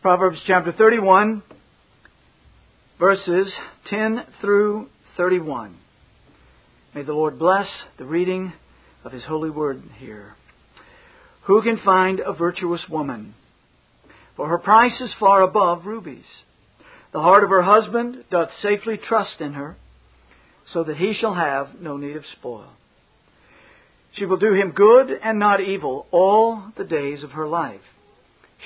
Proverbs chapter 31, verses 10 through 31. May the Lord bless the reading of His holy word here. Who can find a virtuous woman? For her price is far above rubies. The heart of her husband doth safely trust in her, so that he shall have no need of spoil. She will do him good and not evil all the days of her life.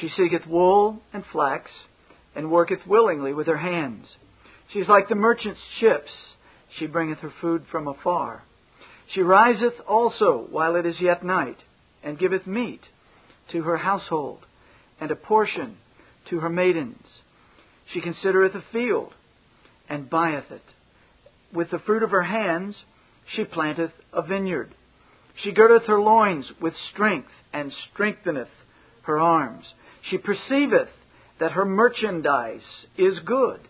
She seeketh wool and flax, and worketh willingly with her hands. She is like the merchant's ships. She bringeth her food from afar. She riseth also while it is yet night, and giveth meat to her household, and a portion to her maidens. She considereth a field, and buyeth it. With the fruit of her hands she planteth a vineyard. She girdeth her loins with strength, and strengtheneth her arms. She perceiveth that her merchandise is good.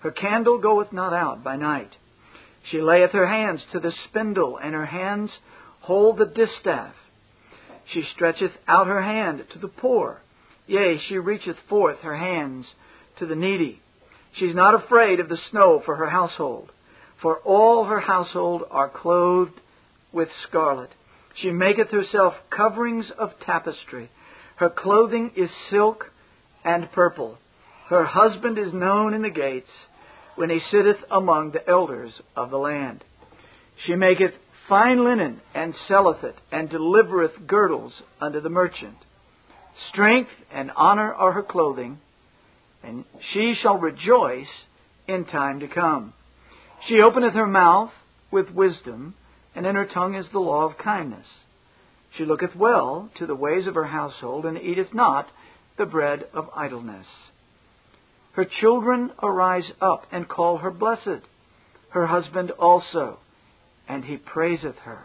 Her candle goeth not out by night. She layeth her hands to the spindle, and her hands hold the distaff. She stretcheth out her hand to the poor. Yea, she reacheth forth her hands to the needy. She is not afraid of the snow for her household, for all her household are clothed with scarlet. She maketh herself coverings of tapestry. Her clothing is silk and purple. Her husband is known in the gates when he sitteth among the elders of the land. She maketh fine linen and selleth it, and delivereth girdles unto the merchant. Strength and honor are her clothing, and she shall rejoice in time to come. She openeth her mouth with wisdom, and in her tongue is the law of kindness. She looketh well to the ways of her household, and eateth not the bread of idleness. Her children arise up and call her blessed, her husband also, and he praiseth her.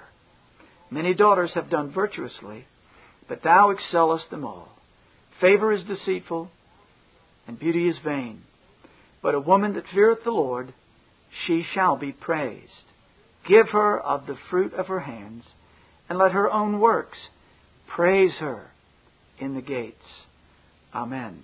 Many daughters have done virtuously, but thou excellest them all. Favor is deceitful, and beauty is vain. But a woman that feareth the Lord, she shall be praised. Give her of the fruit of her hands and let her own works praise her in the gates. Amen.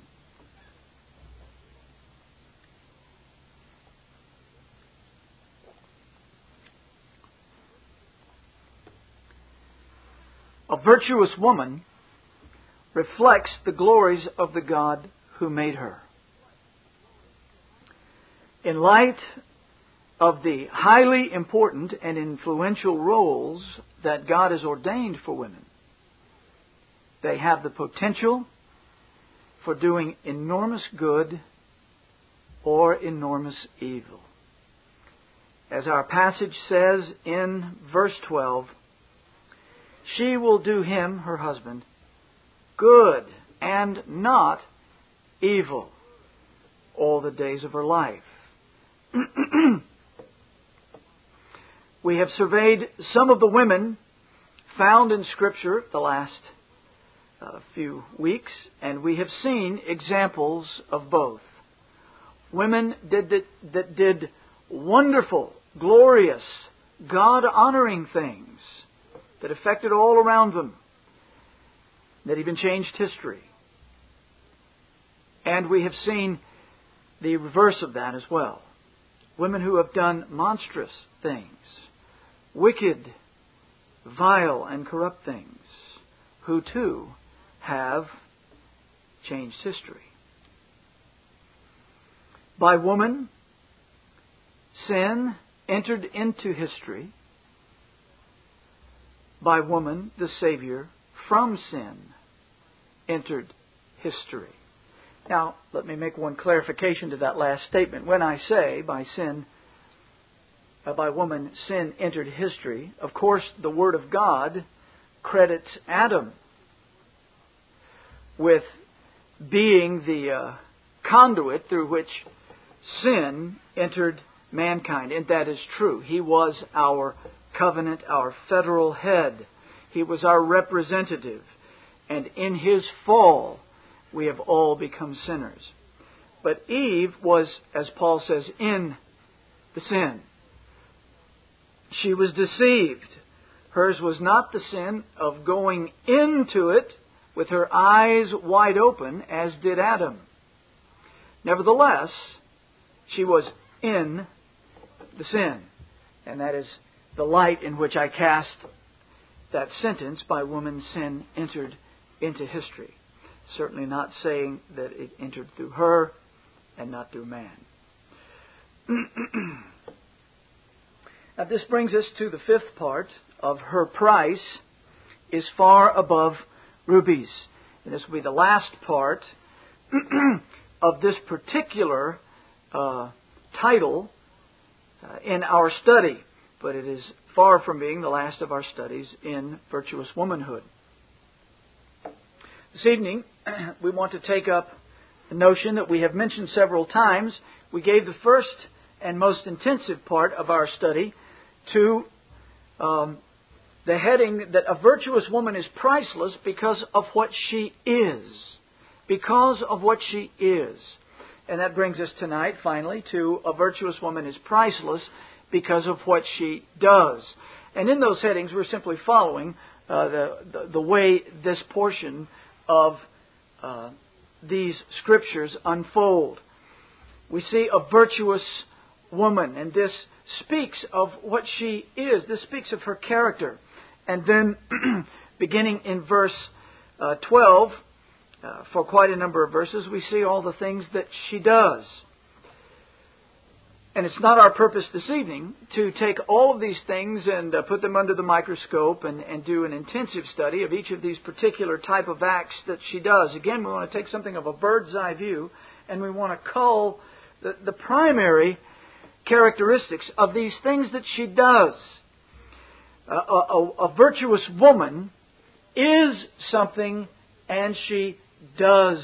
A virtuous woman reflects the glories of the God who made her. In light of the highly important and influential roles that God has ordained for women. They have the potential for doing enormous good or enormous evil. As our passage says in verse 12, she will do him, her husband, good and not evil all the days of her life. We have surveyed some of the women found in Scripture the last uh, few weeks, and we have seen examples of both. Women did that, that did wonderful, glorious, God honoring things that affected all around them, that even changed history. And we have seen the reverse of that as well. Women who have done monstrous things wicked, vile, and corrupt things, who too have changed history. By woman, sin entered into history. By woman, the Savior from sin entered history. Now, let me make one clarification to that last statement. When I say by sin, by woman sin entered history, of course, the Word of God credits Adam with being the uh, conduit through which sin entered mankind. And that is true. He was our covenant, our federal head. He was our representative. And in his fall, we have all become sinners. But Eve was, as Paul says, in the sin. She was deceived. Hers was not the sin of going into it with her eyes wide open, as did Adam. Nevertheless, she was in the sin. And that is the light in which I cast that sentence by woman's sin entered into history. Certainly not saying that it entered through her and not through man. now, this brings us to the fifth part of her price is far above rubies. And this will be the last part of this particular uh, title uh, in our study, but it is far from being the last of our studies in virtuous womanhood. This evening, we want to take up the notion that we have mentioned several times. We gave the first and most intensive part of our study to um, the heading that a virtuous woman is priceless because of what she is. Because of what she is. And that brings us tonight, finally, to a virtuous woman is priceless because of what she does. And in those headings, we're simply following uh, the, the, the, way this portion of uh, these scriptures unfold. We see a virtuous woman, and this speaks of what she is. This speaks of her character. And then, beginning in verse uh, 12, uh, for quite a number of verses, we see all the things that she does. And it's not our purpose this evening to take all of these things and uh, put them under the microscope and, and do an intensive study of each of these particular type of acts that she does. Again, we want to take something of a bird's eye view and we want to cull the, the primary characteristics of these things that she does a, a, a virtuous woman is something and she does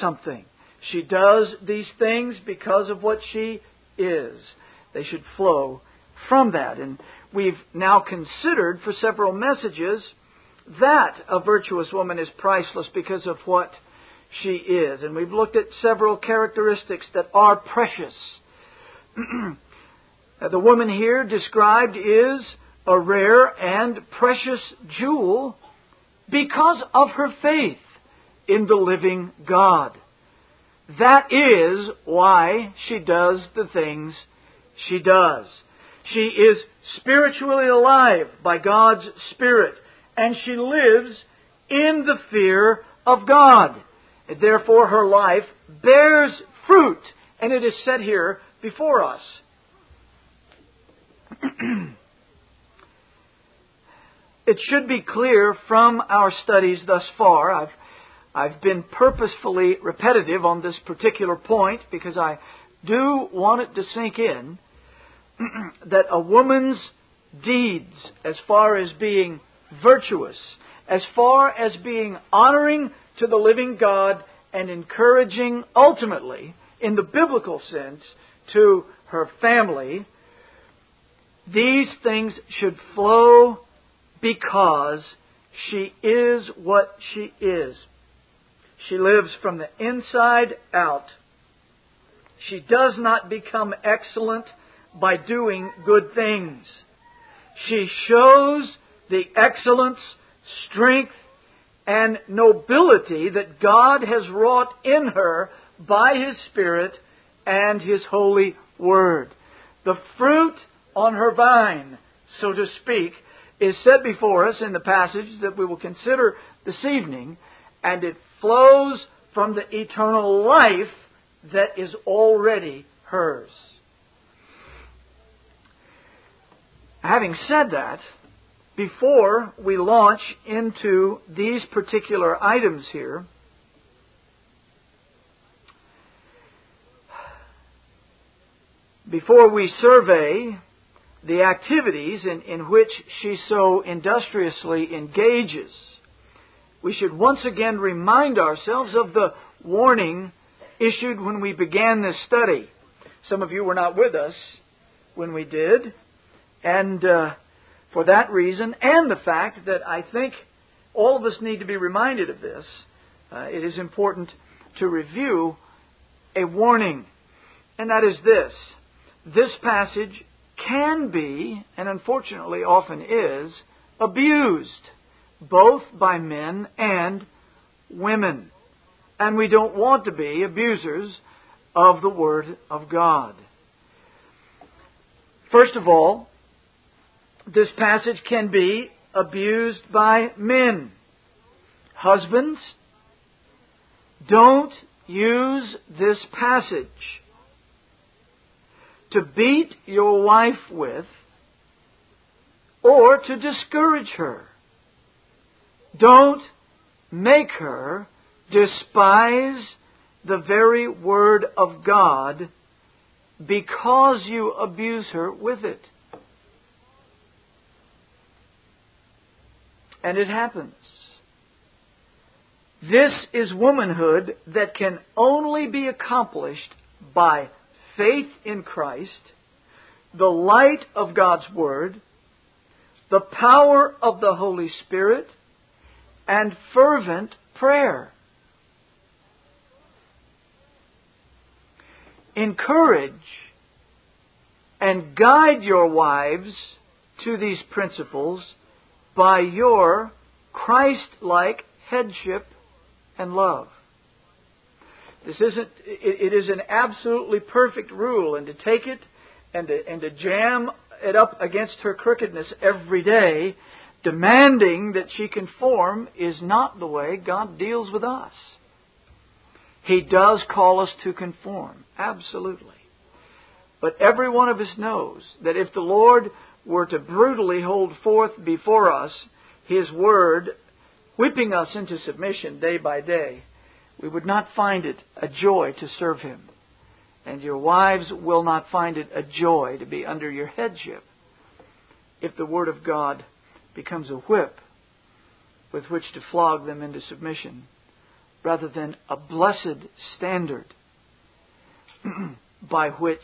something. She does these things because of what she is. They should flow from that. And we've now considered for several messages that a virtuous woman is priceless because of what she is. And we've looked at several characteristics that are precious. the woman here described is a rare and precious jewel because of her faith in the living God. That is why she does the things she does. She is spiritually alive by God's Spirit, and she lives in the fear of God. Therefore, her life bears fruit, and it is said here before us. it should be clear from our studies thus far. I've, I've been purposefully repetitive on this particular point because I do want it to sink in that a woman's deeds, as far as being virtuous, as far as being honoring to the living God and encouraging ultimately, in the biblical sense, to her family, these things should flow because she is what she is. She lives from the inside out. She does not become excellent by doing good things. She shows the excellence, strength, and nobility that God has wrought in her by His Spirit and His holy Word. The fruit on her vine, so to speak, is set before us in the passage that we will consider this evening, and it flows from the eternal life that is already hers. Having said that, before we launch into these particular items here, before we survey the activities in, in which she so industriously engages, we should once again remind ourselves of the warning issued when we began this study. Some of you were not with us when we did, and uh, for that reason, and the fact that I think all of us need to be reminded of this, uh, it is important to review a warning, and that is this. This passage can be, and unfortunately often is, abused, both by men and women. And we don't want to be abusers of the Word of God. First of all, this passage can be abused by men. Husbands, don't use this passage to beat your wife with or to discourage her. Don't make her despise the very Word of God because you abuse her with it. And it happens. This is womanhood that can only be accomplished by faith in Christ, the light of God's Word, the power of the Holy Spirit, and fervent prayer. Encourage and guide your wives to these principles by your Christ like headship and love. This isn't, it, it is an absolutely perfect rule, and to take it and to, and to jam it up against her crookedness every day, demanding that she conform, is not the way God deals with us. He does call us to conform, absolutely. But every one of us knows that if the Lord were to brutally hold forth before us His Word, whipping us into submission day by day, we would not find it a joy to serve Him. And your wives will not find it a joy to be under your headship if the Word of God becomes a whip with which to flog them into submission rather than a blessed standard by which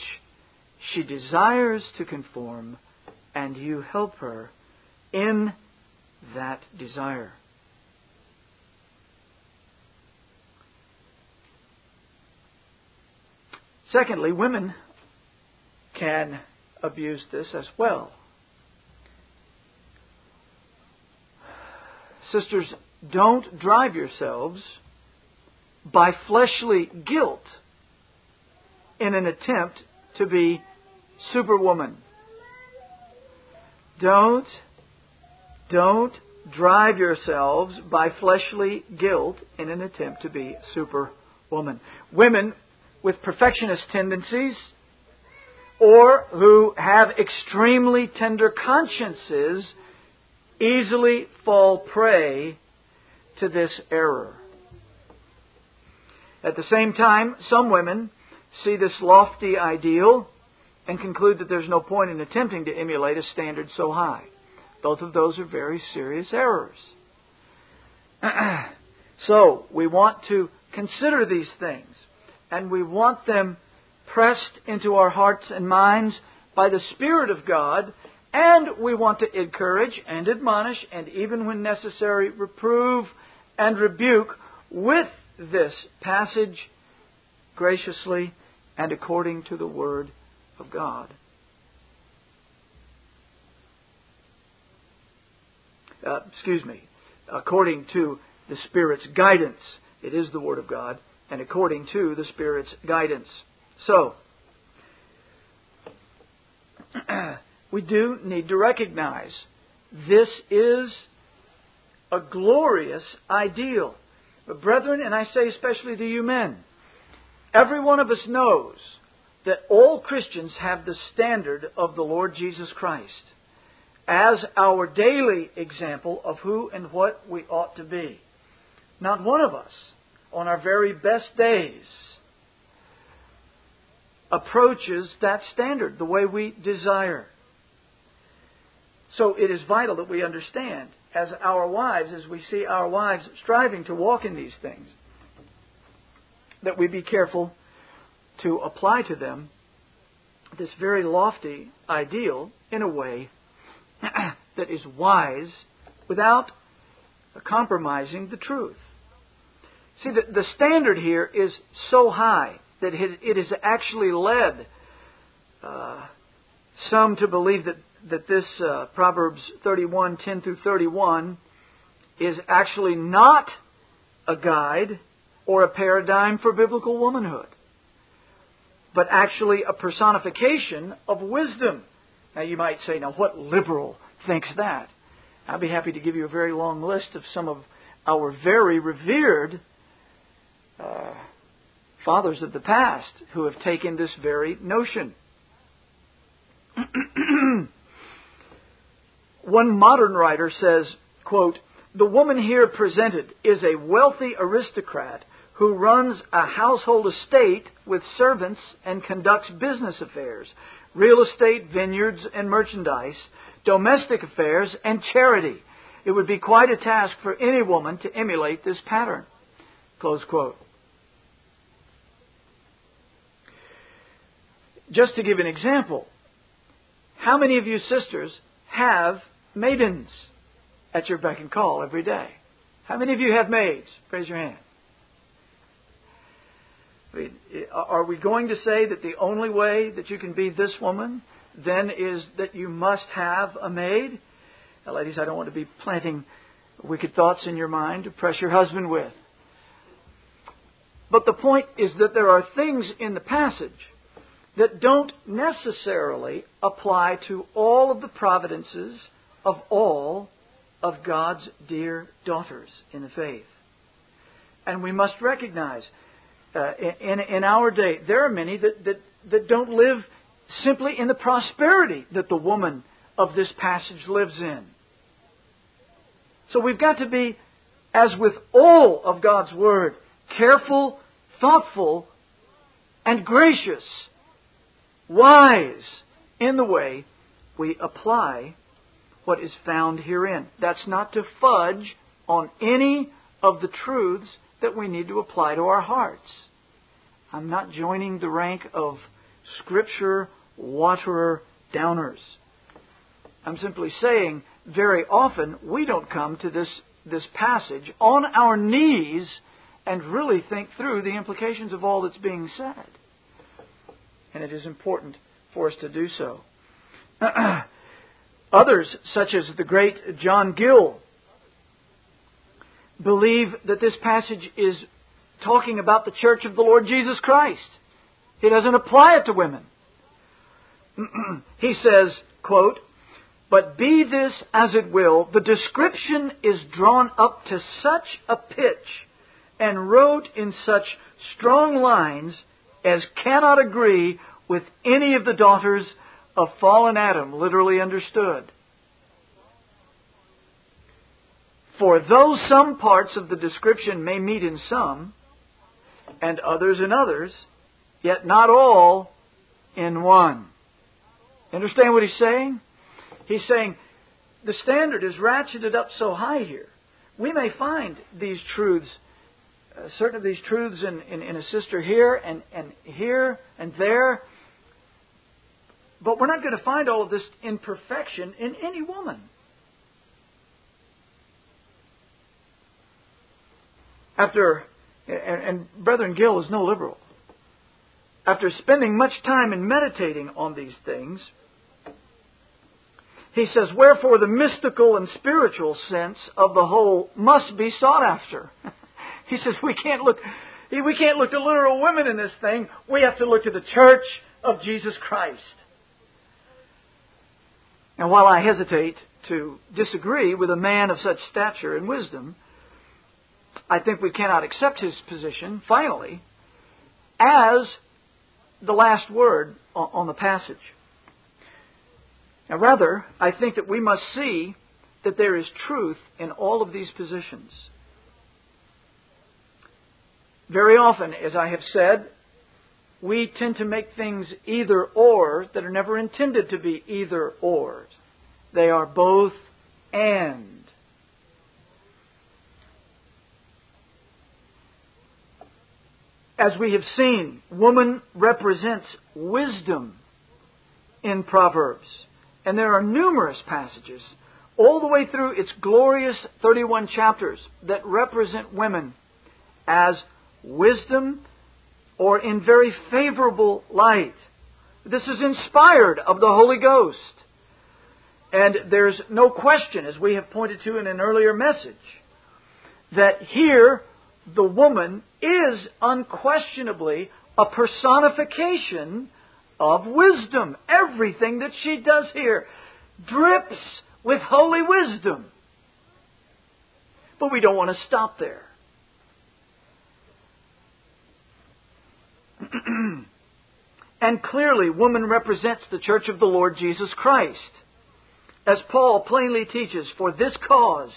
she desires to conform and you help her in that desire. Secondly, women can abuse this as well. Sisters, don't drive yourselves by fleshly guilt in an attempt to be superwoman. Don't, don't drive yourselves by fleshly guilt in an attempt to be superwoman. Women with perfectionist tendencies or who have extremely tender consciences easily fall prey to this error. At the same time, some women see this lofty ideal and conclude that there's no point in attempting to emulate a standard so high. Both of those are very serious errors. so, we want to consider these things, and we want them pressed into our hearts and minds by the Spirit of God, and we want to encourage and admonish, and even when necessary, reprove and rebuke with this passage graciously and according to the Word of God. Uh, excuse me, according to the Spirit's guidance. It is the Word of God, and according to the Spirit's guidance. So, we do need to recognize this is a glorious ideal. But, brethren, and I say especially to you men, every one of us knows that all Christians have the standard of the Lord Jesus Christ as our daily example of who and what we ought to be. Not one of us, on our very best days, approaches that standard the way we desire. So it is vital that we understand, as our wives, as we see our wives striving to walk in these things, that we be careful to apply to them this very lofty ideal in a way that is wise without compromising the truth. See, the, the standard here is so high that it has actually led uh, some to believe that, that this uh, Proverbs 31, 10 through 31 is actually not a guide or a paradigm for biblical womanhood. but actually a personification of wisdom. Now you might say, now what liberal thinks that? I'd be happy to give you a very long list of some of our very revered uh, fathers of the past who have taken this very notion. One modern writer says, quote, the woman here presented is a wealthy aristocrat who runs a household estate with servants and conducts business affairs, real estate, vineyards, and merchandise, domestic affairs, and charity. It would be quite a task for any woman to emulate this pattern. Close quote. Just to give an example, how many of you sisters have maidens at your beck and call every day? How many of you have maids? Raise your hand. Are we going to say that the only way that you can be this woman then is that you must have a maid? Now, ladies, I don't want to be planting wicked thoughts in your mind to press your husband with. But the point is that there are things in the passage that don't necessarily apply to all of the providences of all of God's dear daughters in the faith. And we must recognize uh, in, in our day, there are many that, that, that don't live simply in the prosperity that the woman of this passage lives in. So we've got to be, as with all of God's Word, careful, thoughtful, and gracious, wise in the way we apply what is found herein. That's not to fudge on any of the truths that we need to apply to our hearts. I'm not joining the rank of Scripture waterer downers. I'm simply saying very often we don't come to this, this passage on our knees and really think through the implications of all that's being said. And it is important for us to do so. Others, such as the great John Gill, believe that this passage is talking about the church of the Lord Jesus Christ. He doesn't apply it to women. he says, quote, but be this as it will, the description is drawn up to such a pitch and wrote in such strong lines as cannot agree with any of the daughters of fallen Adam, literally understood. For though some parts of the description may meet in some, and others in others, yet not all in one. Understand what he's saying? He's saying the standard is ratcheted up so high here. We may find these truths, uh, certain of these truths in, in, in a sister here and, and here and there, but we're not going to find all of this imperfection in any woman. After, and, and Brethren Gill is no liberal. After spending much time in meditating on these things, he says, Wherefore the mystical and spiritual sense of the whole must be sought after. he says, We can't look. We can't look to literal women in this thing. We have to look to the church of Jesus Christ. And while I hesitate to disagree with a man of such stature and wisdom, I think we cannot accept his position, finally, as the last word on the passage. Now, rather, I think that we must see that there is truth in all of these positions. Very often, as I have said, we tend to make things either or that are never intended to be either or. They are both and. As we have seen, woman represents wisdom in Proverbs. And there are numerous passages all the way through its glorious 31 chapters that represent women as wisdom or in very favorable light. This is inspired of the Holy Ghost. And there's no question, as we have pointed to in an earlier message, that here the woman is unquestionably a personification of wisdom. Everything that she does here drips with holy wisdom. But we don't want to stop there. And clearly, woman represents the church of the Lord Jesus Christ. As Paul plainly teaches, for this cause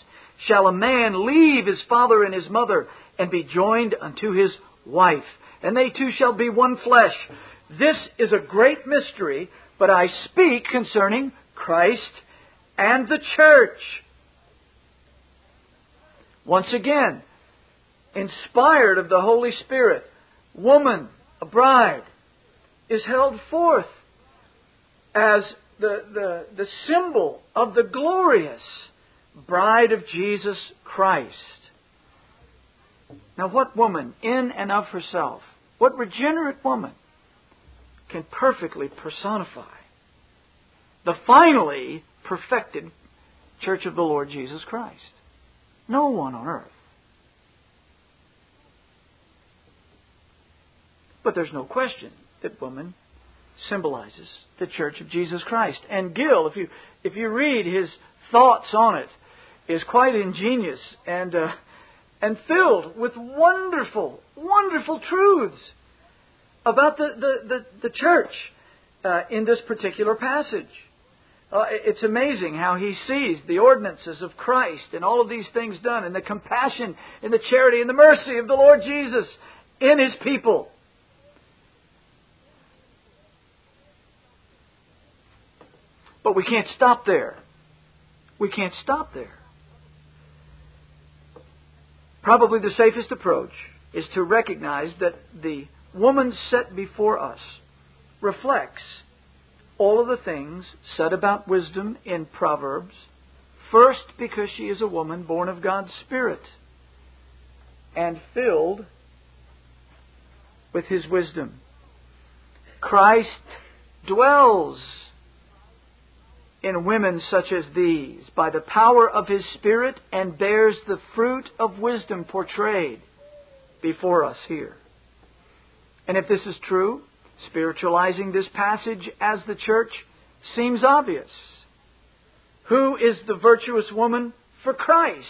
shall a man leave his father and his mother and be joined unto his wife, and they two shall be one flesh. This is a great mystery, but I speak concerning Christ and the church. Once again, inspired of the Holy Spirit, woman, a bride, is held forth as the, the, the symbol of the glorious bride of Jesus Christ. Now, what woman, in and of herself, what regenerate woman can perfectly personify the finally perfected church of the Lord Jesus Christ? No one on earth. But there's no question that woman symbolizes the church of Jesus Christ. And Gill, if you if you read his thoughts on it, is quite ingenious and uh, and filled with wonderful, wonderful truths about the the the, the church uh, in this particular passage. Uh, it's amazing how he sees the ordinances of Christ and all of these things done, and the compassion and the charity and the mercy of the Lord Jesus in his people. But we can't stop there. We can't stop there. Probably the safest approach is to recognize that the woman set before us reflects all of the things said about wisdom in Proverbs. First, because she is a woman born of God's Spirit and filled with His wisdom. Christ dwells in women such as these by the power of His Spirit and bears the fruit of wisdom portrayed before us here. And if this is true, spiritualizing this passage as the church seems obvious. Who is the virtuous woman for Christ?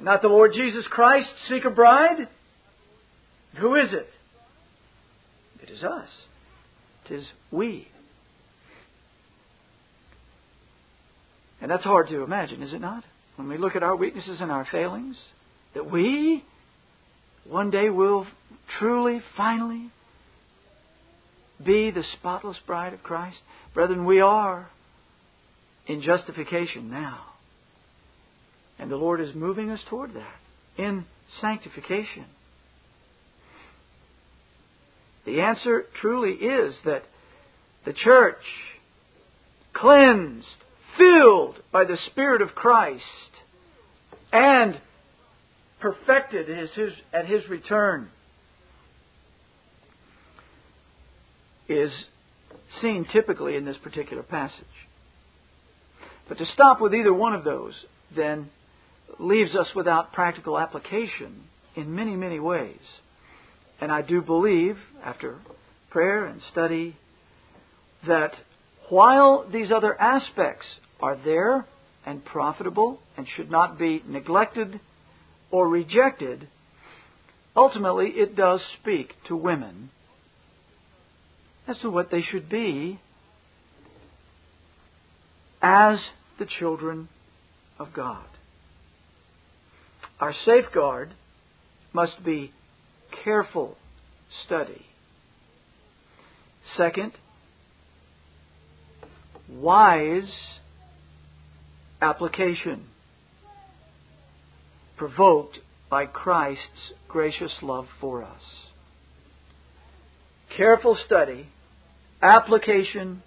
Not the Lord Jesus Christ seek a bride? Who is it? It is us. It is we. And that's hard to imagine, is it not? When we look at our weaknesses and our failings, that we one day will truly, finally be the spotless bride of Christ. Brethren, we are in justification now. And the Lord is moving us toward that in sanctification. The answer truly is that the church, cleansed filled by the Spirit of Christ and perfected his, his, at his return is seen typically in this particular passage. But to stop with either one of those then leaves us without practical application in many, many ways. And I do believe, after prayer and study, that while these other aspects are there and profitable and should not be neglected or rejected, ultimately it does speak to women as to what they should be as the children of God. Our safeguard must be careful study. Second, wise application provoked by Christ's gracious love for us. Careful study, application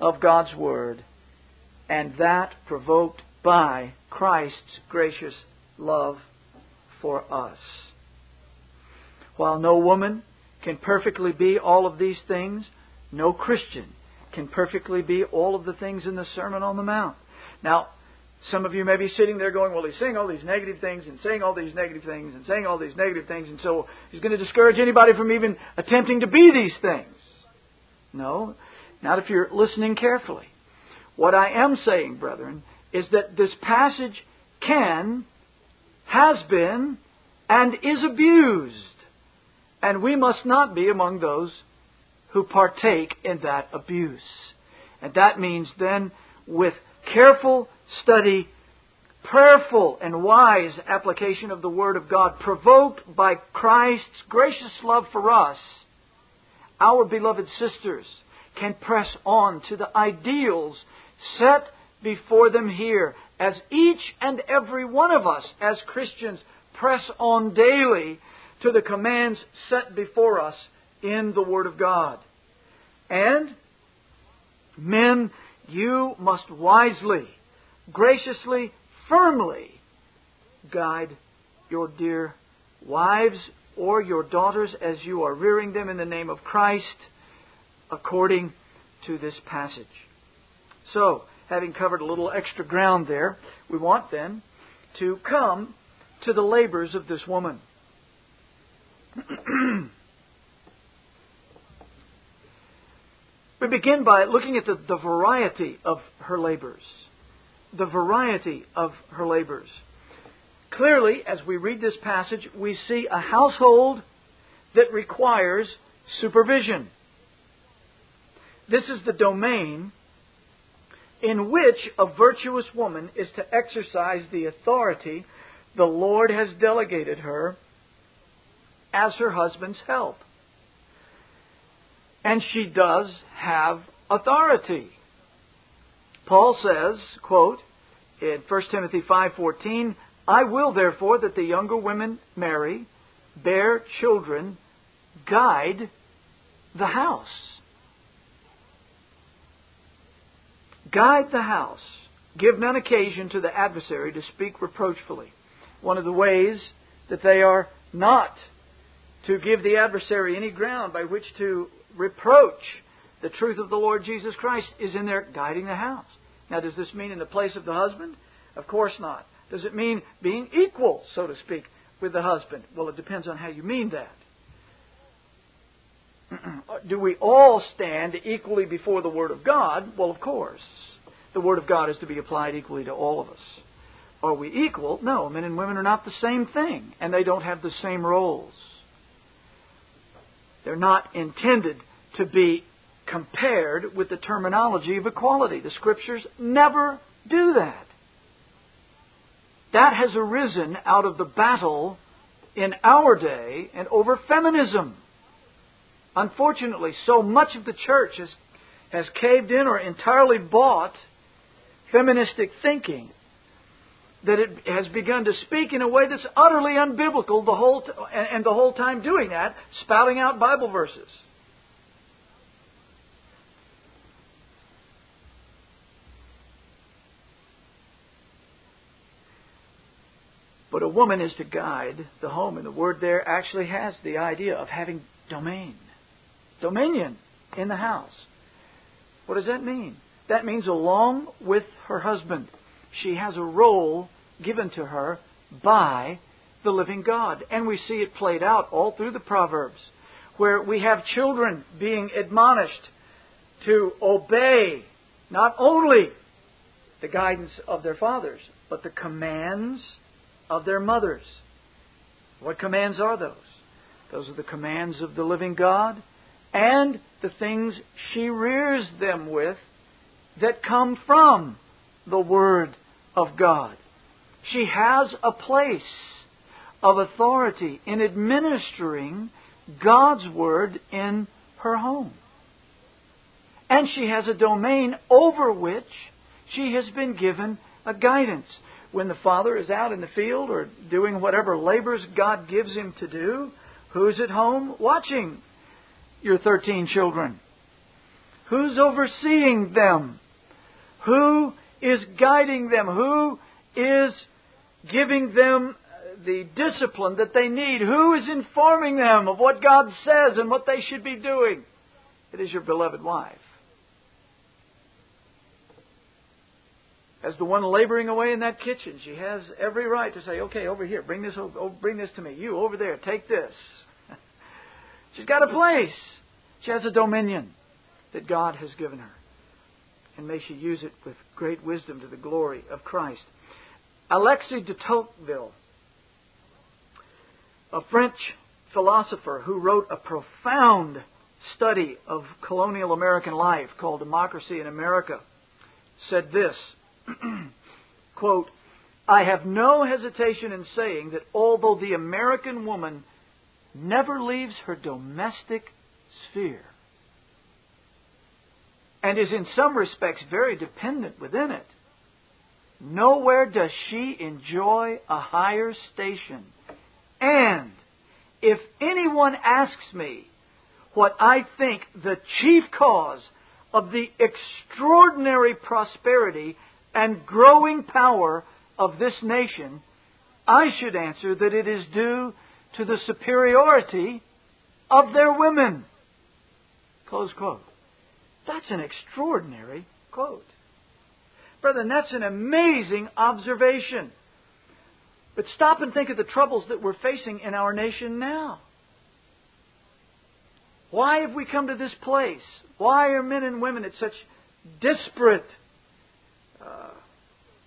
of God's Word, and that provoked by Christ's gracious love for us. While no woman can perfectly be all of these things, no Christian can perfectly be all of the things in the Sermon on the Mount. Now, Some of you may be sitting there going, well, he's saying all these negative things and saying all these negative things and saying all these negative things, and so he's going to discourage anybody from even attempting to be these things. No, not if you're listening carefully. What I am saying, brethren, is that this passage can, has been, and is abused. And we must not be among those who partake in that abuse. And that means then, with careful study, prayerful and wise application of the Word of God, provoked by Christ's gracious love for us, our beloved sisters can press on to the ideals set before them here as each and every one of us as Christians press on daily to the commands set before us in the Word of God. And, men, you must wisely, graciously, firmly guide your dear wives or your daughters as you are rearing them in the name of Christ according to this passage. So, having covered a little extra ground there, we want then to come to the labors of this woman. we begin by looking at the, the variety of her labors. The variety of her labors. Clearly, as we read this passage, we see a household that requires supervision. This is the domain in which a virtuous woman is to exercise the authority the Lord has delegated her as her husband's help. And she does have authority. Paul says, quote, in 1 Timothy 5:14, I will therefore that the younger women marry, bear children, guide the house. Guide the house. Give none occasion to the adversary to speak reproachfully. One of the ways that they are not to give the adversary any ground by which to reproach the truth of the Lord Jesus Christ is in their guiding the house. Now, does this mean in the place of the husband? Of course not. Does it mean being equal, so to speak, with the husband? Well, it depends on how you mean that. Do we all stand equally before the Word of God? Well, of course. The Word of God is to be applied equally to all of us. Are we equal? No, men and women are not the same thing, and they don't have the same roles. They're not intended to be compared with the terminology of equality. The Scriptures never do that. That has arisen out of the battle in our day and over feminism. Unfortunately, so much of the church has, has caved in or entirely bought feministic thinking that it has begun to speak in a way that's utterly unbiblical the whole t- and the whole time doing that, spouting out Bible verses. But a woman is to guide the home, and the word there actually has the idea of having domain dominion in the house. What does that mean? That means, along with her husband, she has a role given to her by the living God. And we see it played out all through the Proverbs, where we have children being admonished to obey not only the guidance of their fathers, but the commands of their mothers. What commands are those? Those are the commands of the living God and the things she rears them with that come from the Word of God. She has a place of authority in administering God's Word in her home. And she has a domain over which she has been given a guidance. When the father is out in the field or doing whatever labors God gives him to do, who's at home watching your 13 children? Who's overseeing them? Who is guiding them? Who is giving them the discipline that they need? Who is informing them of what God says and what they should be doing? It is your beloved wife. As the one laboring away in that kitchen, she has every right to say, "Okay, over here, bring this, over, bring this to me. You over there, take this." She's got a place. She has a dominion that God has given her, and may she use it with great wisdom to the glory of Christ. Alexis de Tocqueville, a French philosopher who wrote a profound study of colonial American life called Democracy in America, said this quote, I have no hesitation in saying that although the American woman never leaves her domestic sphere and is in some respects very dependent within it, nowhere does she enjoy a higher station. And if anyone asks me what I think the chief cause of the extraordinary prosperity and growing power of this nation, I should answer that it is due to the superiority of their women. Close quote. That's an extraordinary quote. Brethren, that's an amazing observation. But stop and think of the troubles that we're facing in our nation now. Why have we come to this place? Why are men and women at such disparate uh,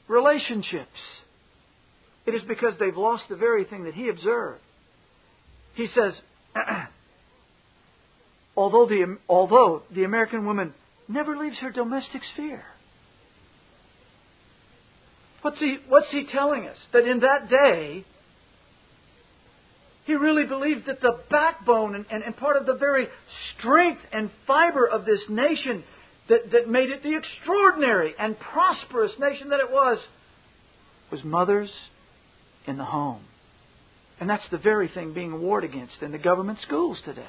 relationships? It is because they've lost the very thing that he observed. He says, although, the, although the American woman never leaves her domestic sphere. What's he, what's he telling us? That in that day, he really believed that the backbone and, and, and, part of the very strength and fiber of this nation that, that made it the extraordinary and prosperous nation that it was was mothers in the home. And that's the very thing being warred against in the government schools today.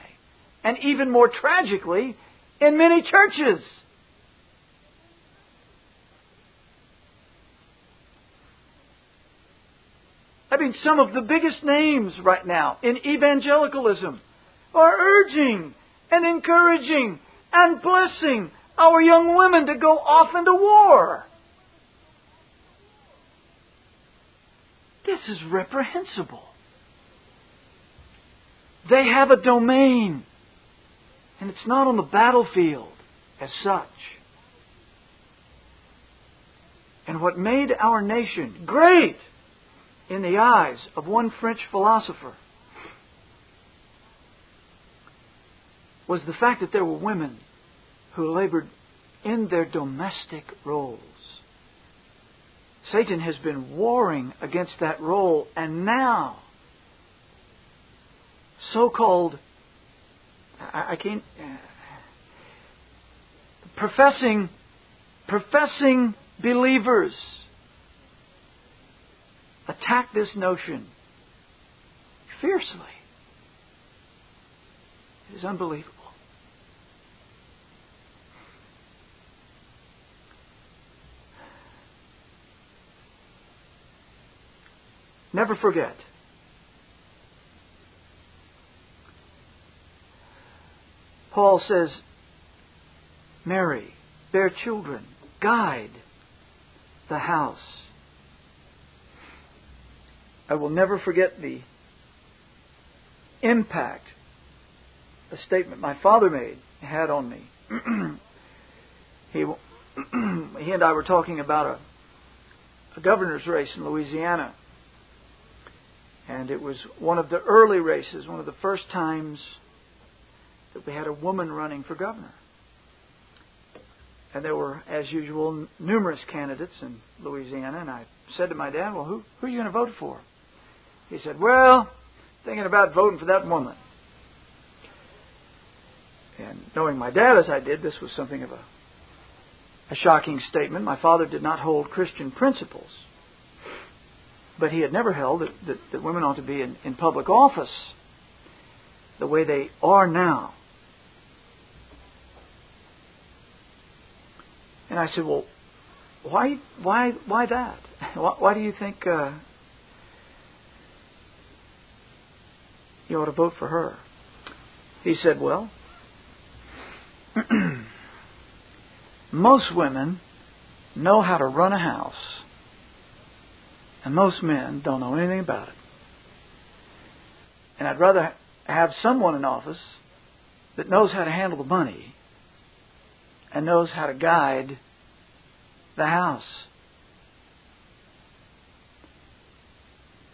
And even more tragically, in many churches. I mean, some of the biggest names right now in evangelicalism are urging and encouraging and blessing our young women to go off into war. This is reprehensible. They have a domain, and it's not on the battlefield as such. And what made our nation great in the eyes of one French philosopher was the fact that there were women who labored in their domestic roles. Satan has been warring against that role, and now so called, I, I can't, uh, professing, professing believers attack this notion fiercely. It is unbelievable. Never forget Paul says, Marry, bear children, guide the house. I will never forget the impact a statement my father made had on me. he, he and I were talking about a, a governor's race in Louisiana. And it was one of the early races, one of the first times that we had a woman running for governor. And there were, as usual, numerous candidates in Louisiana. And I said to my dad, Well, who, who are you going to vote for? He said, Well, thinking about voting for that woman. And knowing my dad as I did, this was something of a, a shocking statement. My father did not hold Christian principles. But he had never held that, that, that women ought to be in, in public office the way they are now. And I said, well, why, why, why that? Why, why do you think uh, you ought to vote for her? He said, well, most women know how to run a house. And most men don't know anything about it. And I'd rather have someone in office that knows how to handle the money and knows how to guide the house.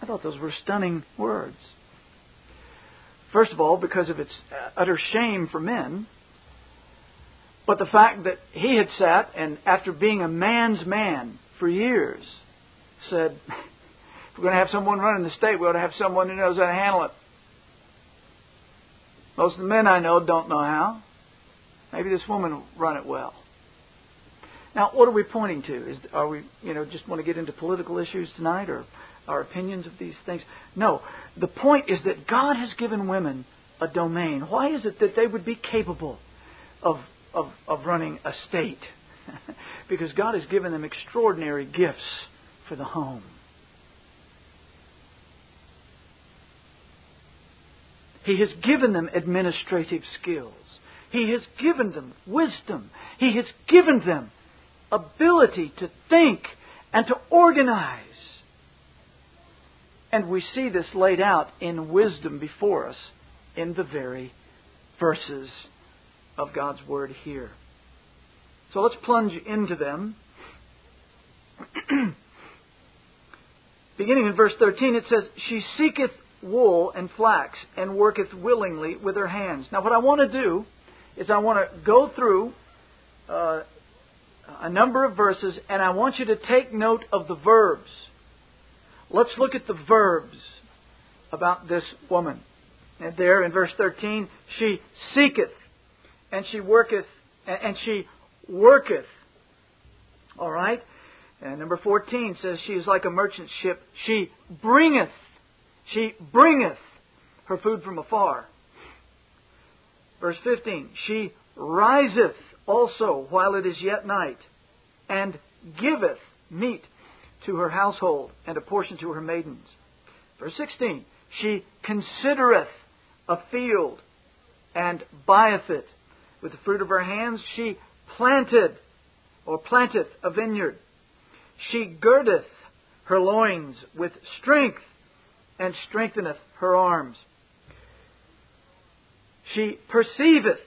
I thought those were stunning words. First of all, because of its uh, utter shame for men, but the fact that he had sat and, after being a man's man for years, said, if we're going to have someone running the state, we ought to have someone who knows how to handle it. Most of the men I know don't know how. Maybe this woman will run it well. Now, what are we pointing to? Is are we, you know, just want to get into political issues tonight, or our opinions of these things? No. The point is that God has given women a domain. Why is it that they would be capable of of, of running a state? because God has given them extraordinary gifts for the home. He has given them administrative skills. He has given them wisdom. He has given them ability to think and to organize. And we see this laid out in wisdom before us in the very verses of God's Word here. So let's plunge into them. Beginning in verse 13, it says, She seeketh wool and flax, and worketh willingly with her hands. Now, what I want to do is I want to go through uh, a number of verses, and I want you to take note of the verbs. Let's look at the verbs about this woman. And there in verse 13, she seeketh, and she worketh, and she worketh. All right? And number 14 says she is like a merchant ship. She bringeth she bringeth her food from afar. Verse 15 She riseth also while it is yet night, and giveth meat to her household, and a portion to her maidens. Verse 16 She considereth a field, and buyeth it. With the fruit of her hands she planted, or planteth a vineyard. She girdeth her loins with strength and strengtheneth her arms. She perceiveth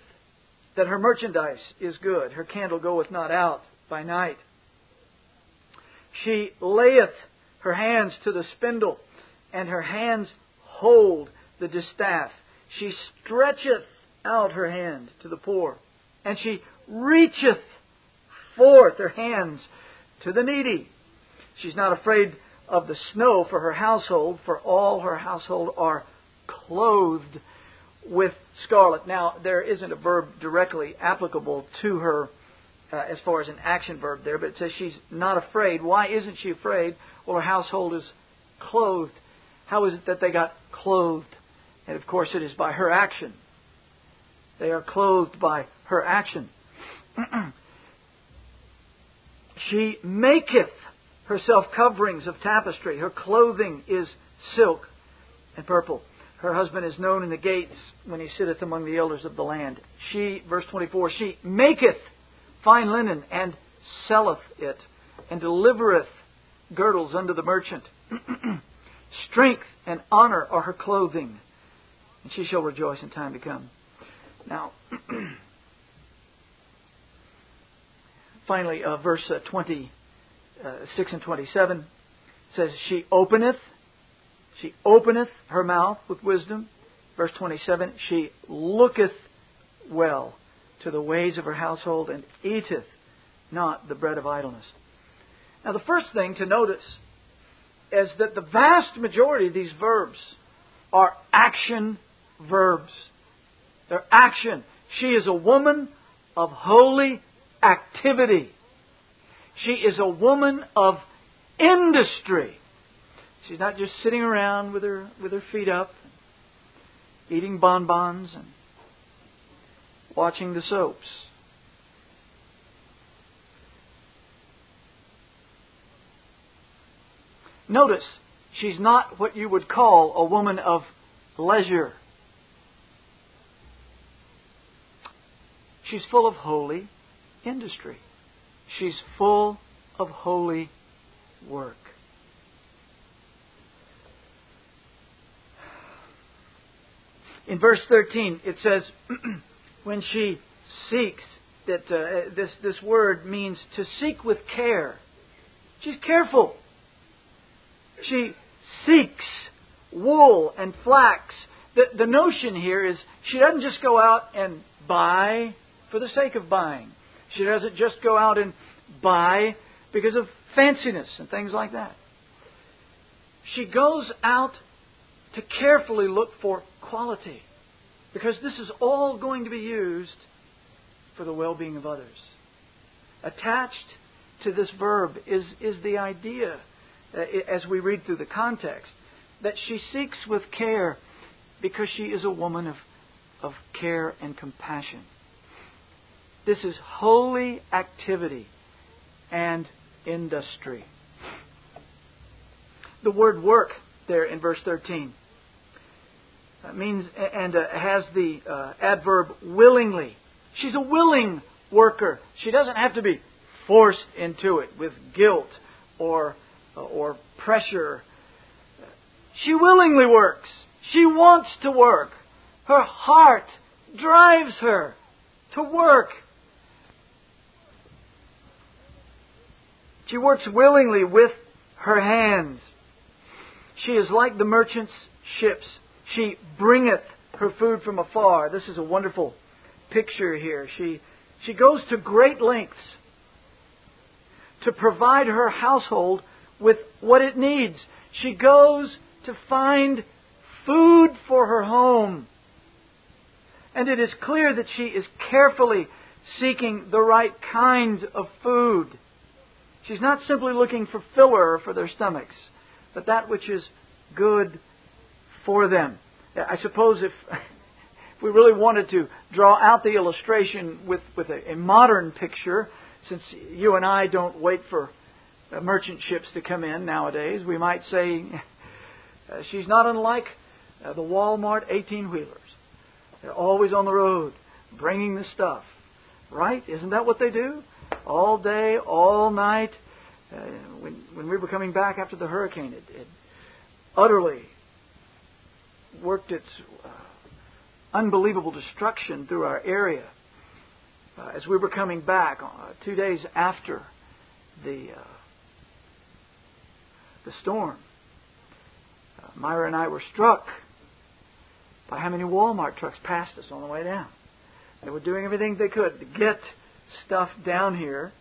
that her merchandise is good, her candle goeth not out by night. She layeth her hands to the spindle, and her hands hold the distaff. She stretcheth out her hand to the poor, and she reacheth forth her hands to the needy. She's not afraid of the snow for her household, for all her household are clothed with scarlet. Now, there isn't a verb directly applicable to her uh, as far as an action verb there, but it says she's not afraid. Why isn't she afraid? Well, her household is clothed. How is it that they got clothed? And of course, it is by her action. They are clothed by her action. she maketh herself coverings of tapestry. Her clothing is silk and purple. Her husband is known in the gates when he sitteth among the elders of the land. She, verse 24, she maketh fine linen and selleth it, and delivereth girdles unto the merchant. Strength and honor are her clothing, and she shall rejoice in time to come. Now, finally, uh, verse uh, 20 uh, and 27 says, She openeth, she openeth her mouth with wisdom. Verse 27, she looketh well to the ways of her household and eateth not the bread of idleness. Now, the first thing to notice is that the vast majority of these verbs are action verbs. They're action. She is a woman of holy activity. She is a woman of industry. She's not just sitting around with her with her feet up, eating bonbons and watching the soaps. Notice, she's not what you would call a woman of leisure. She's full of holy industry. She's full of holy work. In verse 13, it says, when she seeks, that uh, this, this word means to seek with care. She's careful. She seeks wool and flax. The, the notion here is she doesn't just go out and buy for the sake of buying. She doesn't just go out and buy because of fanciness and things like that. She goes out to carefully look for quality because this is all going to be used for the well being of others. Attached to this verb is, is the idea, uh, as we read through the context, that she seeks with care because she is a woman of, of care and compassion. This is holy activity and industry. The word work there in verse 13 uh, means and uh, has the uh, adverb willingly. She's a willing worker. She doesn't have to be forced into it with guilt or uh, or pressure. She willingly works. She wants to work. Her heart drives her to work. She works willingly with her hands. She is like the merchant's ships. She bringeth her food from afar. This is a wonderful picture here. She, she goes to great lengths to provide her household with what it needs. She goes to find food for her home. And it is clear that she is carefully seeking the right kind of food. She's not simply looking for filler for their stomachs, but that which is good for them. I suppose if, if we really wanted to draw out the illustration with, with a, a modern picture, since you and I don't wait for merchant ships to come in nowadays, we might say uh, she's not unlike uh, the Walmart 18 wheelers. They're always on the road bringing the stuff. Right? Isn't that what they do? All day, all night. Uh, when, when we were coming back after the hurricane, it, it utterly worked its uh, unbelievable destruction through our area. Uh, as we were coming back, uh, two days after the uh, the storm, uh, Myra and I were struck by how many Walmart trucks passed us on the way down. They were doing everything they could to get stuff down here,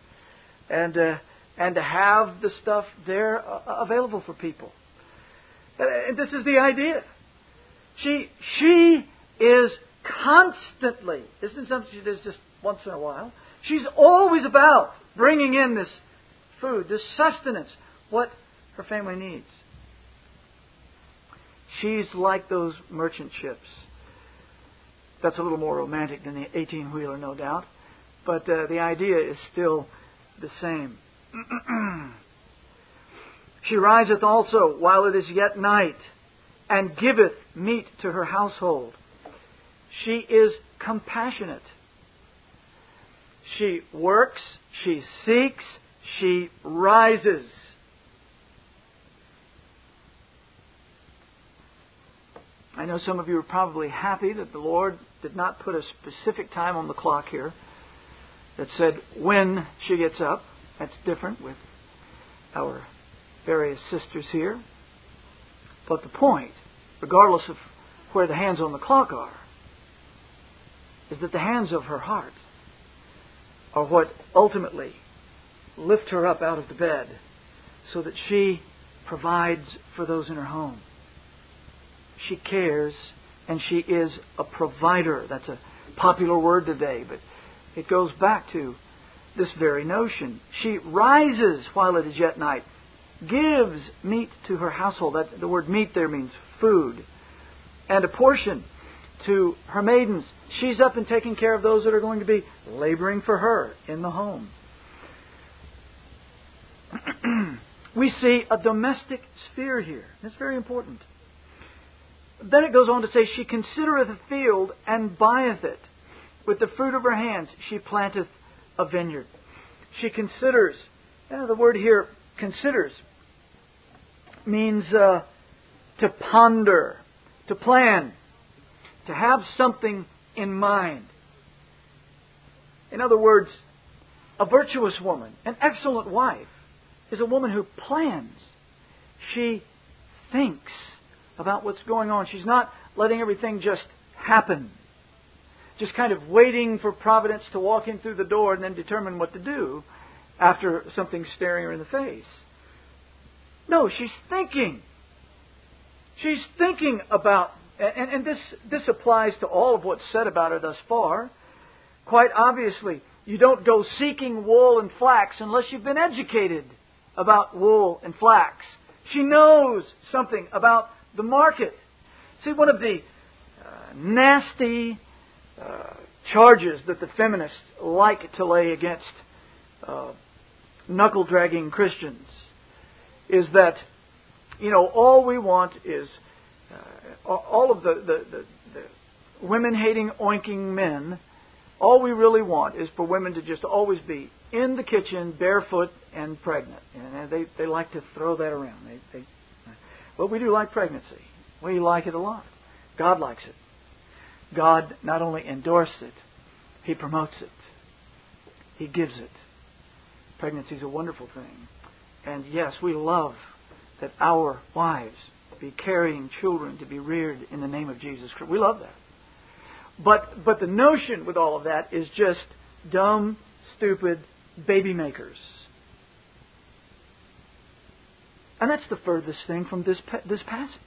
and uh, and to have the stuff there available for people. And this is the idea. She, she is constantly, this isn't something she does just once in a while. She's always about bringing in this food, this sustenance, what her family needs. She's like those merchant ships. That's a little more romantic than the 18 wheeler, no doubt. But uh, the idea is still the same. she riseth also while it is yet night and giveth meat to her household. She is compassionate. She works, she seeks, she rises. I know some of you are probably happy that the Lord did not put a specific time on the clock here that said when she gets up. That's different with our various sisters here. But the point, regardless of where the hands on the clock are, is that the hands of her heart are what ultimately lift her up out of the bed so that she provides for those in her home. She cares and she is a provider. That's a popular word today, but it goes back to this very notion. She rises while it is yet night gives meat to her household. That, the word meat there means food. And a portion to her maidens. She's up and taking care of those that are going to be laboring for her in the home. we see a domestic sphere here. That's very important. Then it goes on to say, She considereth a field and buyeth it. With the fruit of her hands she planteth a vineyard. She considers Now, the word here, considers, means uh, to ponder, to plan, to have something in mind. In other words, a virtuous woman, an excellent wife, is a woman who plans. She thinks about what's going on. She's not letting everything just happen. Just kind of waiting for Providence to walk in through the door and then determine what to do after something's staring her in the face. No, she's thinking. She's thinking about, and, and this, this applies to all of what's said about her thus far. Quite obviously, you don't go seeking wool and flax unless you've been educated about wool and flax. She knows something about the market. See, one of the uh, nasty uh, charges that the feminists like to lay against uh, knuckle dragging Christians is that, you know, all we want is uh, all of the, the, the, the women hating, oinking men all we really want is for women to just always be in the kitchen, barefoot and pregnant. And they, they like to throw that around. They, they, well, we do like pregnancy. We like it a lot. God likes it. God not only endorses it, He promotes it. He gives it. Pregnancy is a wonderful thing. And yes, we love that our wives be carrying children to be reared in the name of Jesus Christ. We love that. But but the notion with all of that is just dumb, stupid baby makers. And that's the furthest thing from this this passage.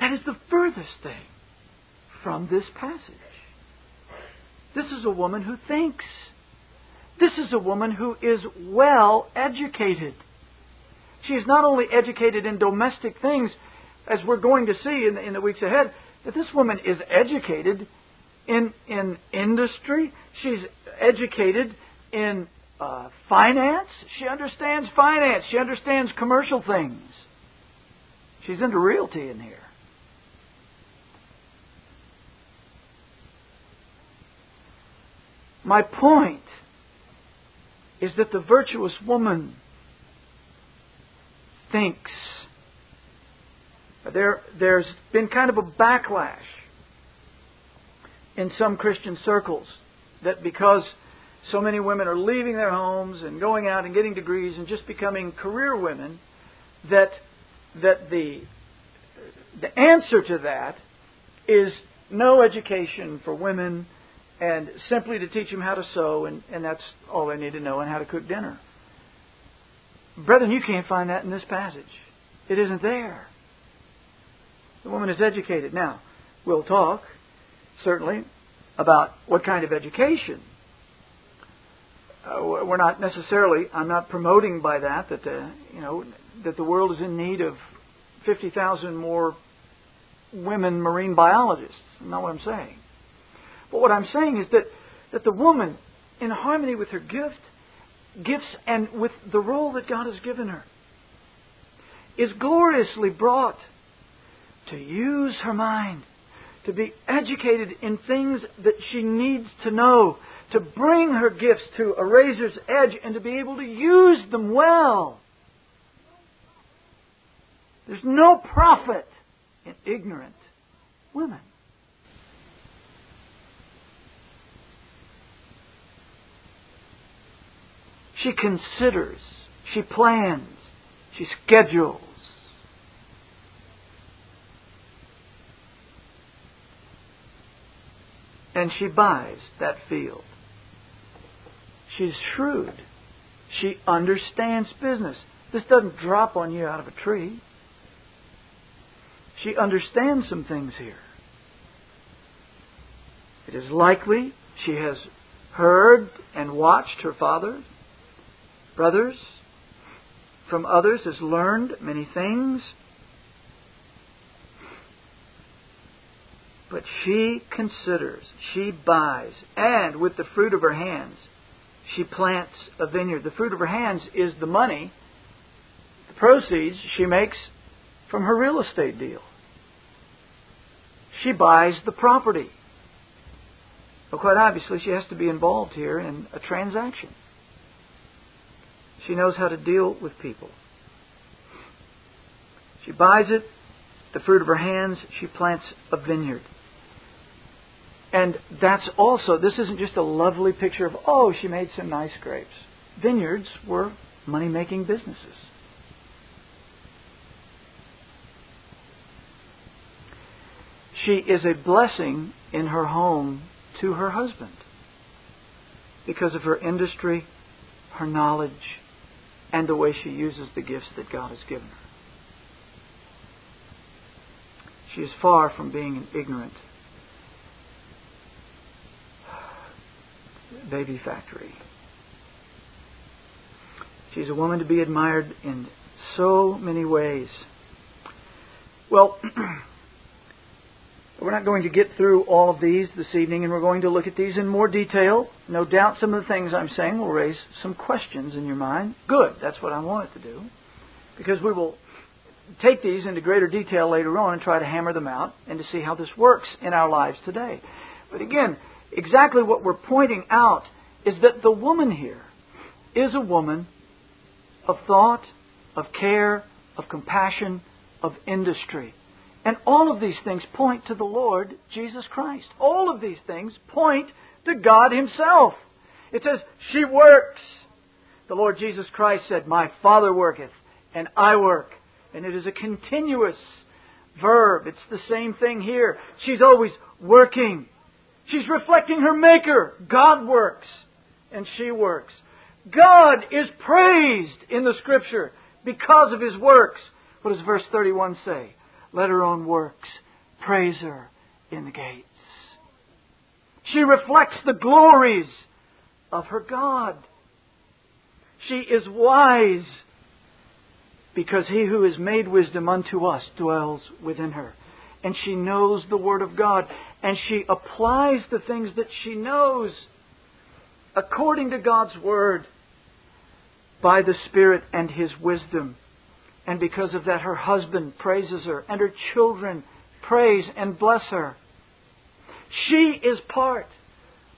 That is the furthest thing from this passage. This is a woman who thinks. This is a woman who is well educated. She is not only educated in domestic things, as we're going to see in the, in the weeks ahead, that this woman is educated in in industry. She's educated in uh, finance. She understands finance. She understands commercial things. She's into realty in here. My point is that the virtuous woman thinks there, there's been kind of a backlash in some Christian circles that because so many women are leaving their homes and going out and getting degrees and just becoming career women, that that the the answer to that is no education for women and simply to teach them how to sew and, and that's all they need to know and how to cook dinner. Brethren, you can't find that in this passage. It isn't there. The woman is educated. Now, we'll talk, certainly, about what kind of education. Uh, we're not necessarily, I'm not promoting by that that, uh, you know, that the world is in need of 50,000 more women marine biologists. Not what I'm saying. But what I'm saying is that, that the woman, in harmony with her gift, gifts and with the role that God has given her, is gloriously brought to use her mind, to be educated in things that she needs to know, to bring her gifts to a razor's edge and to be able to use them well. There's no profit in ignorant women. She considers, she plans, she schedules. and she buys that field. She's shrewd. She understands business. This doesn't drop on you out of a tree. She understands some things here. It is likely she has heard and watched her father, brothers, from others, has learned many things. But she considers, she buys, and with the fruit of her hands, she plants a vineyard. The fruit of her hands is the money, the proceeds she makes from her real estate deal. She buys the property. Well, quite obviously, she has to be involved here in a transaction. She knows how to deal with people. She buys it, the fruit of her hands, she plants a vineyard. And that's also, this isn't just a lovely picture of, oh, she made some nice grapes. Vineyards were money making businesses. She is a blessing in her home to her husband because of her industry, her knowledge, and the way she uses the gifts that God has given her. She is far from being an ignorant baby factory. She's a woman to be admired in so many ways. Well, we're not going to get through all of these this evening, and we're going to look at these in more detail. No doubt some of the things I'm saying will raise some questions in your mind. Good, that's what I want it to do. Because we will take these into greater detail later on and try to hammer them out and to see how this works in our lives today. But again, exactly what we're pointing out is that the woman here is a woman of thought, of care, of compassion, of industry. And all of these things point to the Lord Jesus Christ. All of these things point to God Himself. It says, She works. The Lord Jesus Christ said, My Father worketh, and I work. And it is a continuous verb. It's the same thing here. She's always working. She's reflecting her Maker. God works, and she works. God is praised in the Scripture because of His works. What does verse 31 say? Let her own works praise her in the gates. She reflects the glories of her God. She is wise because he who has made wisdom unto us dwells within her. And she knows the Word of God, and she applies the things that she knows according to God's Word by the Spirit and His wisdom. And because of that, her husband praises her, and her children praise and bless her. She is part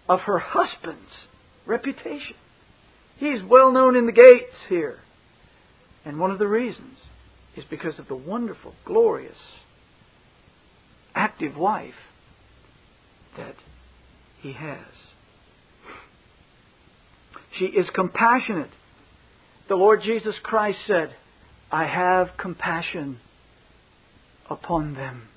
of her husband's reputation. He's well known in the gates here. And one of the reasons is because of the wonderful, glorious, active wife that he has. She is compassionate. The Lord Jesus Christ said, I have compassion upon them.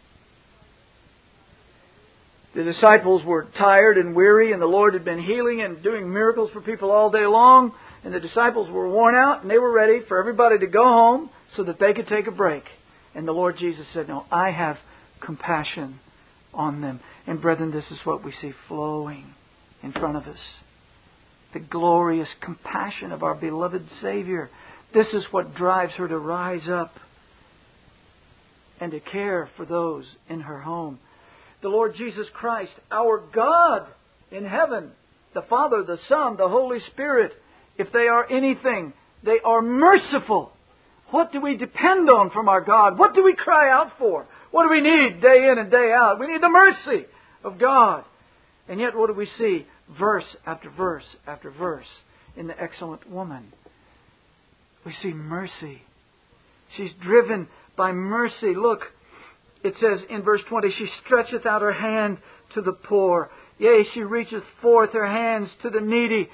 The disciples were tired and weary, and the Lord had been healing and doing miracles for people all day long and the disciples were worn out and they were ready for everybody to go home so that they could take a break. And the Lord Jesus said, No, I have compassion on them. And brethren, this is what we see flowing in front of us. The glorious compassion of our beloved Savior. This is what drives her to rise up and to care for those in her home. The Lord Jesus Christ, our God in heaven, the Father, the Son, the Holy Spirit, if they are anything, they are merciful. What do we depend on from our God? What do we cry out for? What do we need day in and day out? We need the mercy of God. And yet, what do we see? Verse after verse after verse in the excellent woman. We see mercy. She's driven by mercy. Look, it says in verse 20, She stretcheth out her hand to the poor. Yea, she reacheth forth her hands to the needy.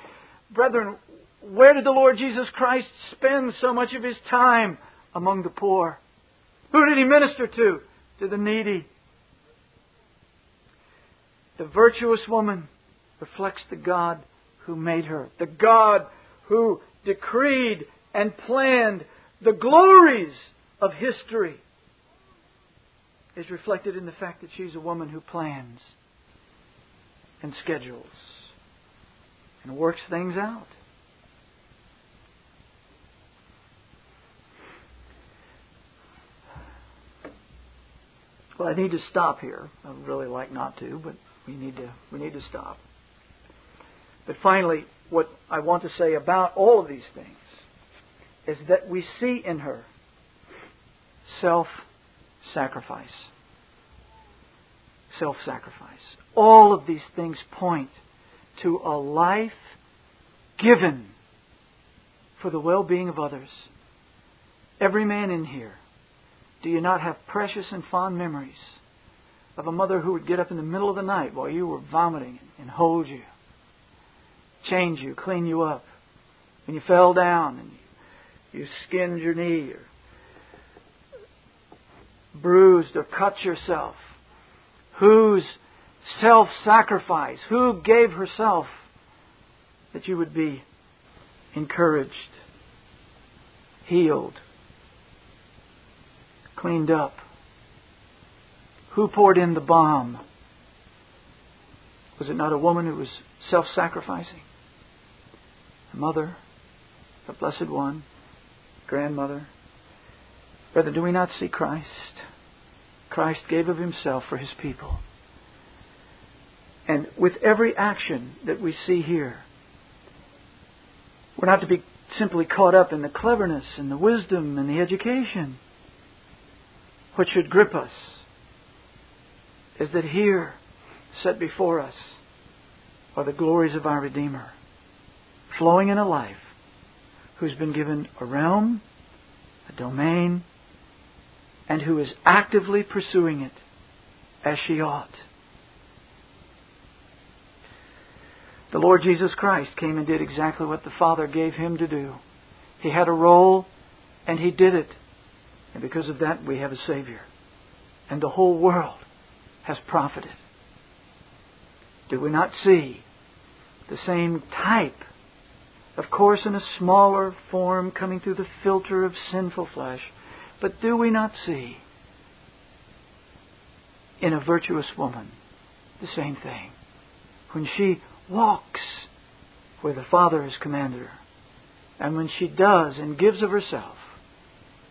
Brethren, where did the Lord Jesus Christ spend so much of his time? Among the poor. Who did he minister to? To the needy. The virtuous woman reflects the God who made her, the God who decreed and planned the glories of history. Is reflected in the fact that she's a woman who plans and schedules and works things out. Well, I need to stop here. I'd really like not to, but we need to we need to stop. But finally, what I want to say about all of these things is that we see in her self sacrifice. Self sacrifice. All of these things point to a life given for the well being of others. Every man in here, do you not have precious and fond memories of a mother who would get up in the middle of the night while you were vomiting and hold you, change you, clean you up? When you fell down and you skinned your knee or bruised or cut yourself? Whose self sacrifice? Who gave herself that you would be encouraged, healed, cleaned up? Who poured in the balm? Was it not a woman who was self sacrificing? A mother, the Blessed One, grandmother. Brother, do we not see Christ? Christ gave of himself for his people. And with every action that we see here, we're not to be simply caught up in the cleverness and the wisdom and the education. What should grip us is that here, set before us, are the glories of our Redeemer, flowing in a life who's been given a realm, a domain, and who is actively pursuing it as she ought. The Lord Jesus Christ came and did exactly what the Father gave him to do. He had a role, and he did it. And because of that, we have a Savior. And the whole world has profited. Do we not see the same type of course, in a smaller form coming through the filter of sinful flesh. But do we not see in a virtuous woman the same thing? When she walks where the Father has commanded her, and when she does and gives of herself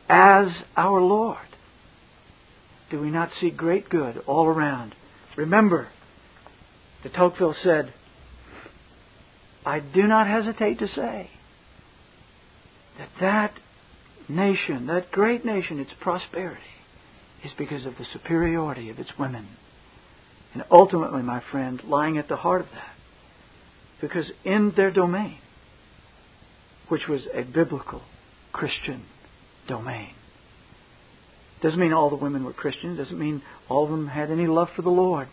as our Lord, do we not see great good all around? Remember, de Tocqueville said, I do not hesitate to say that that nation, that great nation, its prosperity, is because of the superiority of its women. And ultimately, my friend, lying at the heart of that, because in their domain, which was a biblical Christian domain, doesn't mean all the women were Christians, doesn't mean all of them had any love for the Lord,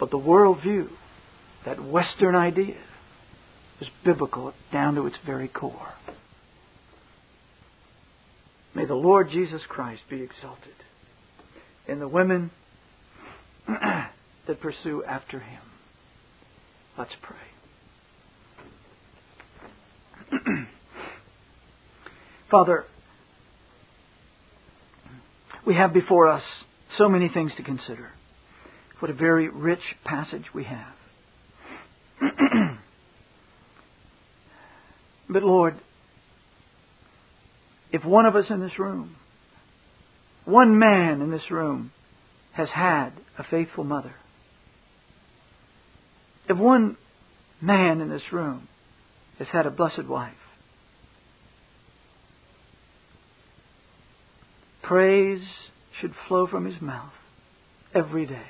but the worldview, that Western idea, is biblical down to its very core. May the Lord Jesus Christ be exalted in the women that pursue after him. Let's pray. Father, we have before us so many things to consider. What a very rich passage we have. But Lord, if one of us in this room, one man in this room, has had a faithful mother, if one man in this room has had a blessed wife, praise should flow from his mouth every day.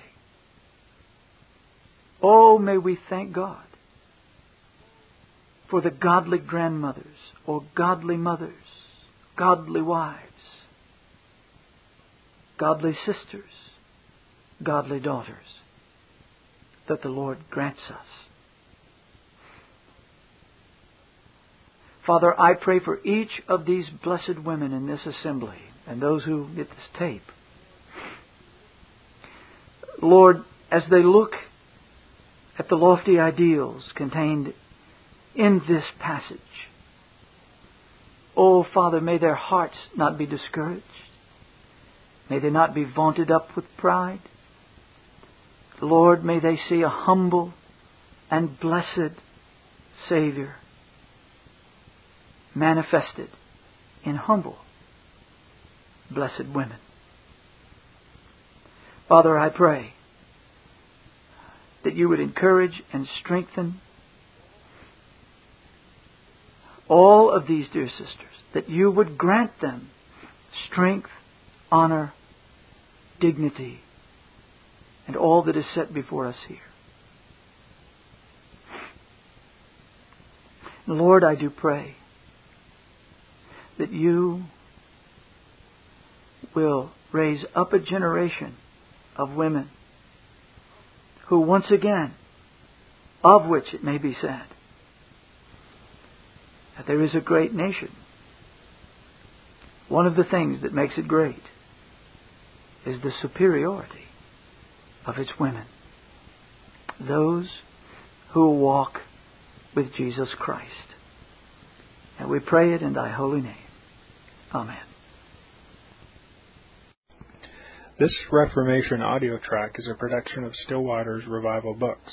Oh, may we thank God for the godly grandmothers or godly mothers, godly wives, godly sisters, godly daughters that the Lord grants us. Father, I pray for each of these blessed women in this assembly and those who get this tape. Lord, as they look at the lofty ideals contained in this passage. Oh, Father, may their hearts not be discouraged. May they not be vaunted up with pride. Lord, may they see a humble and blessed Savior manifested in humble, blessed women. Father, I pray that you would encourage and strengthen all of these dear sisters, that you would grant them strength, honor, dignity, and all that is set before us here. Lord, I do pray that you will raise up a generation of women who once again, of which it may be said, that there is a great nation. One of the things that makes it great is the superiority of its women. Those who walk with Jesus Christ. And we pray it in thy holy name. Amen. This Reformation audio track is a production of Still Waters Revival Books.